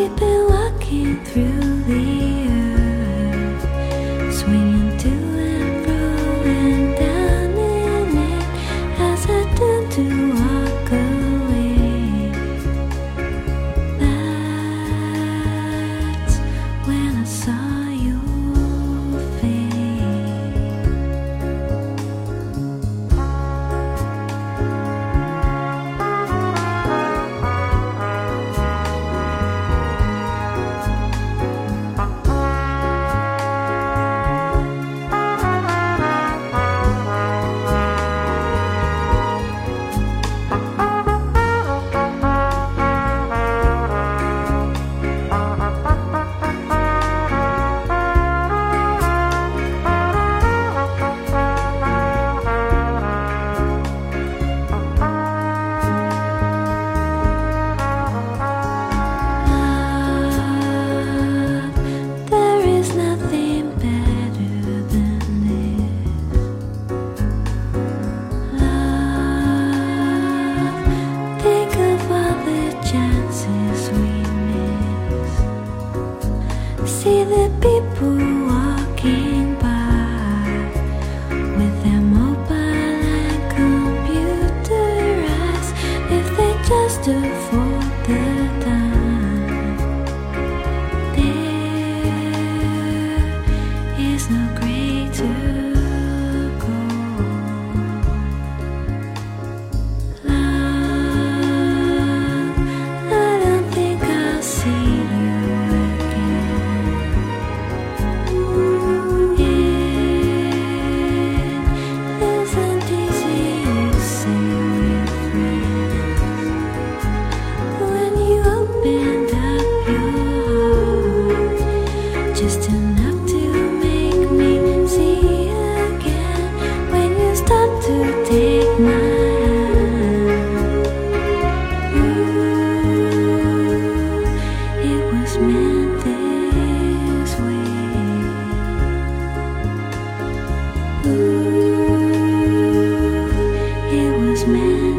keep it walking through the earth, swinging to. man.